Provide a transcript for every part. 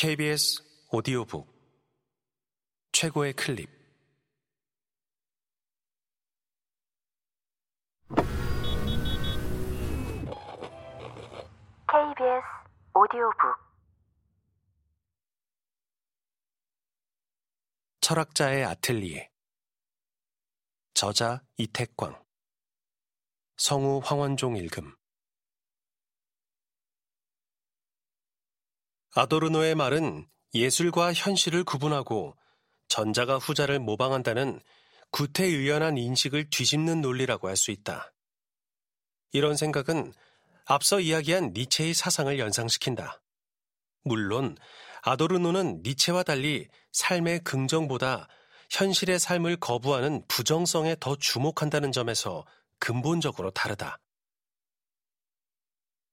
KBS 오디오북 최고의 클립. KBS 오디오북. 철학자의 아틀리에. 저자 이택광. 성우 황원종 읽음 아도르노의 말은 예술과 현실을 구분하고 전자가 후자를 모방한다는 구태의연한 인식을 뒤집는 논리라고 할 수 있다. 이런 생각은 앞서 이야기한 니체의 사상을 연상시킨다. 물론 아도르노는 니체와 달리 삶의 긍정보다 현실의 삶을 거부하는 부정성에 더 주목한다는 점에서 근본적으로 다르다.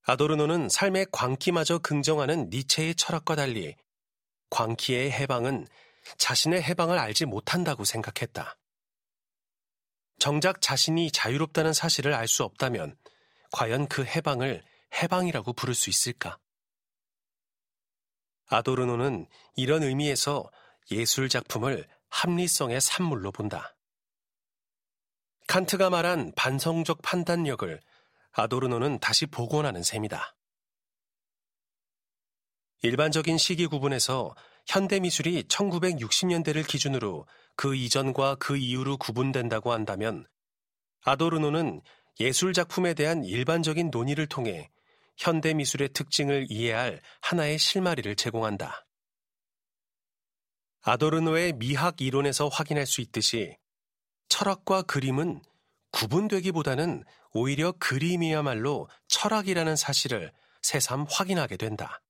아도르노는 삶의 광기마저 긍정하는 니체의 철학과 달리 광기의 해방은 자신의 해방을 알지 못한다고 생각했다. 정작 자신이 자유롭다는 사실을 알 수 없다면 과연 그 해방을 해방이라고 부를 수 있을까? 아도르노는 이런 의미에서 예술 작품을 합리성의 산물로 본다. 칸트가 말한 반성적 판단력을 아도르노는 다시 복원하는 셈이다. 일반적인 시기 구분에서 현대미술이 1960년대를 기준으로 그 이전과 그 이후로 구분된다고 한다면 아도르노는 예술 작품에 대한 일반적인 논의를 통해 현대미술의 특징을 이해할 하나의 실마리를 제공한다. 아도르노의 미학 이론에서 확인할 수 있듯이 철학과 그림은 구분되기보다는 오히려 그림이야말로 철학이라는 사실을 새삼 확인하게 된다.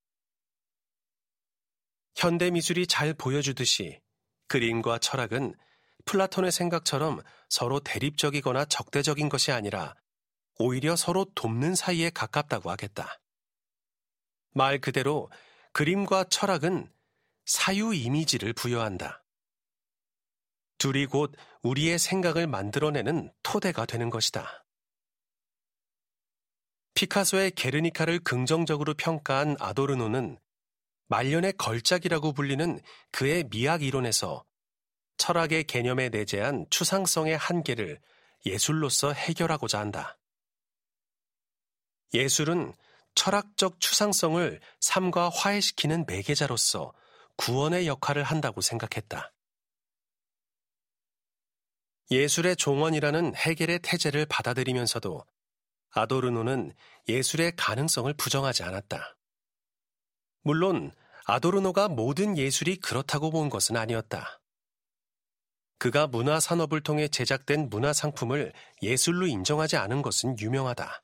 현대 미술이 잘 보여주듯이 그림과 철학은 플라톤의 생각처럼 서로 대립적이거나 적대적인 것이 아니라 오히려 서로 돕는 사이에 가깝다고 하겠다. 말 그대로 그림과 철학은 사유 이미지를 부여한다. 둘이 곧 우리의 생각을 만들어내는 토대가 되는 것이다. 피카소의 게르니카를 긍정적으로 평가한 아도르노는 말년의 걸작이라고 불리는 그의 미학 이론에서 철학의 개념에 내재한 추상성의 한계를 예술로서 해결하고자 한다. 예술은 철학적 추상성을 삶과 화해시키는 매개자로서 구원의 역할을 한다고 생각했다. 예술의 종언이라는 해겔의 태제를 받아들이면서도 아도르노는 예술의 가능성을 부정하지 않았다. 물론 아도르노가 모든 예술이 그렇다고 본 것은 아니었다. 그가 문화 산업을 통해 제작된 문화 상품을 예술로 인정하지 않은 것은 유명하다.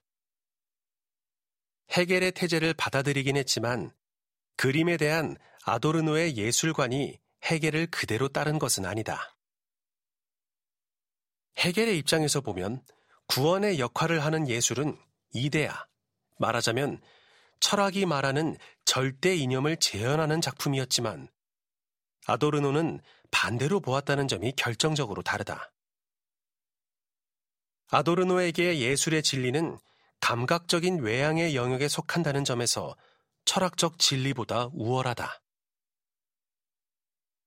해겔의 태제를 받아들이긴 했지만 그림에 대한 아도르노의 예술관이 해겔을 그대로 따른 것은 아니다. 해겔의 입장에서 보면 구원의 역할을 하는 예술은 이데아, 말하자면 철학이 말하는 절대 이념을 재현하는 작품이었지만 아도르노는 반대로 보았다는 점이 결정적으로 다르다. 아도르노에게 예술의 진리는 감각적인 외양의 영역에 속한다는 점에서 철학적 진리보다 우월하다.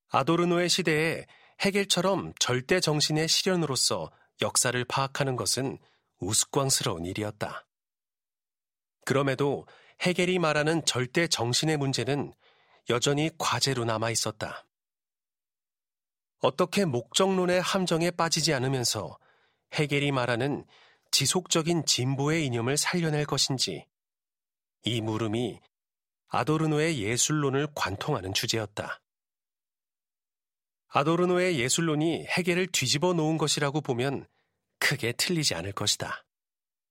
아도르노의 시대에 해겔처럼 절대 정신의 실현으로서 역사를 파악하는 것은 우스꽝스러운 일이었다. 그럼에도 해겔이 말하는 절대 정신의 문제는 여전히 과제로 남아 있었다. 어떻게 목적론의 함정에 빠지지 않으면서 해겔이 말하는 지속적인 진보의 이념을 살려낼 것인지 이 물음이 아도르노의 예술론을 관통하는 주제였다. 아도르노의 예술론이 해겔을 뒤집어 놓은 것이라고 보면 크게 틀리지 않을 것이다.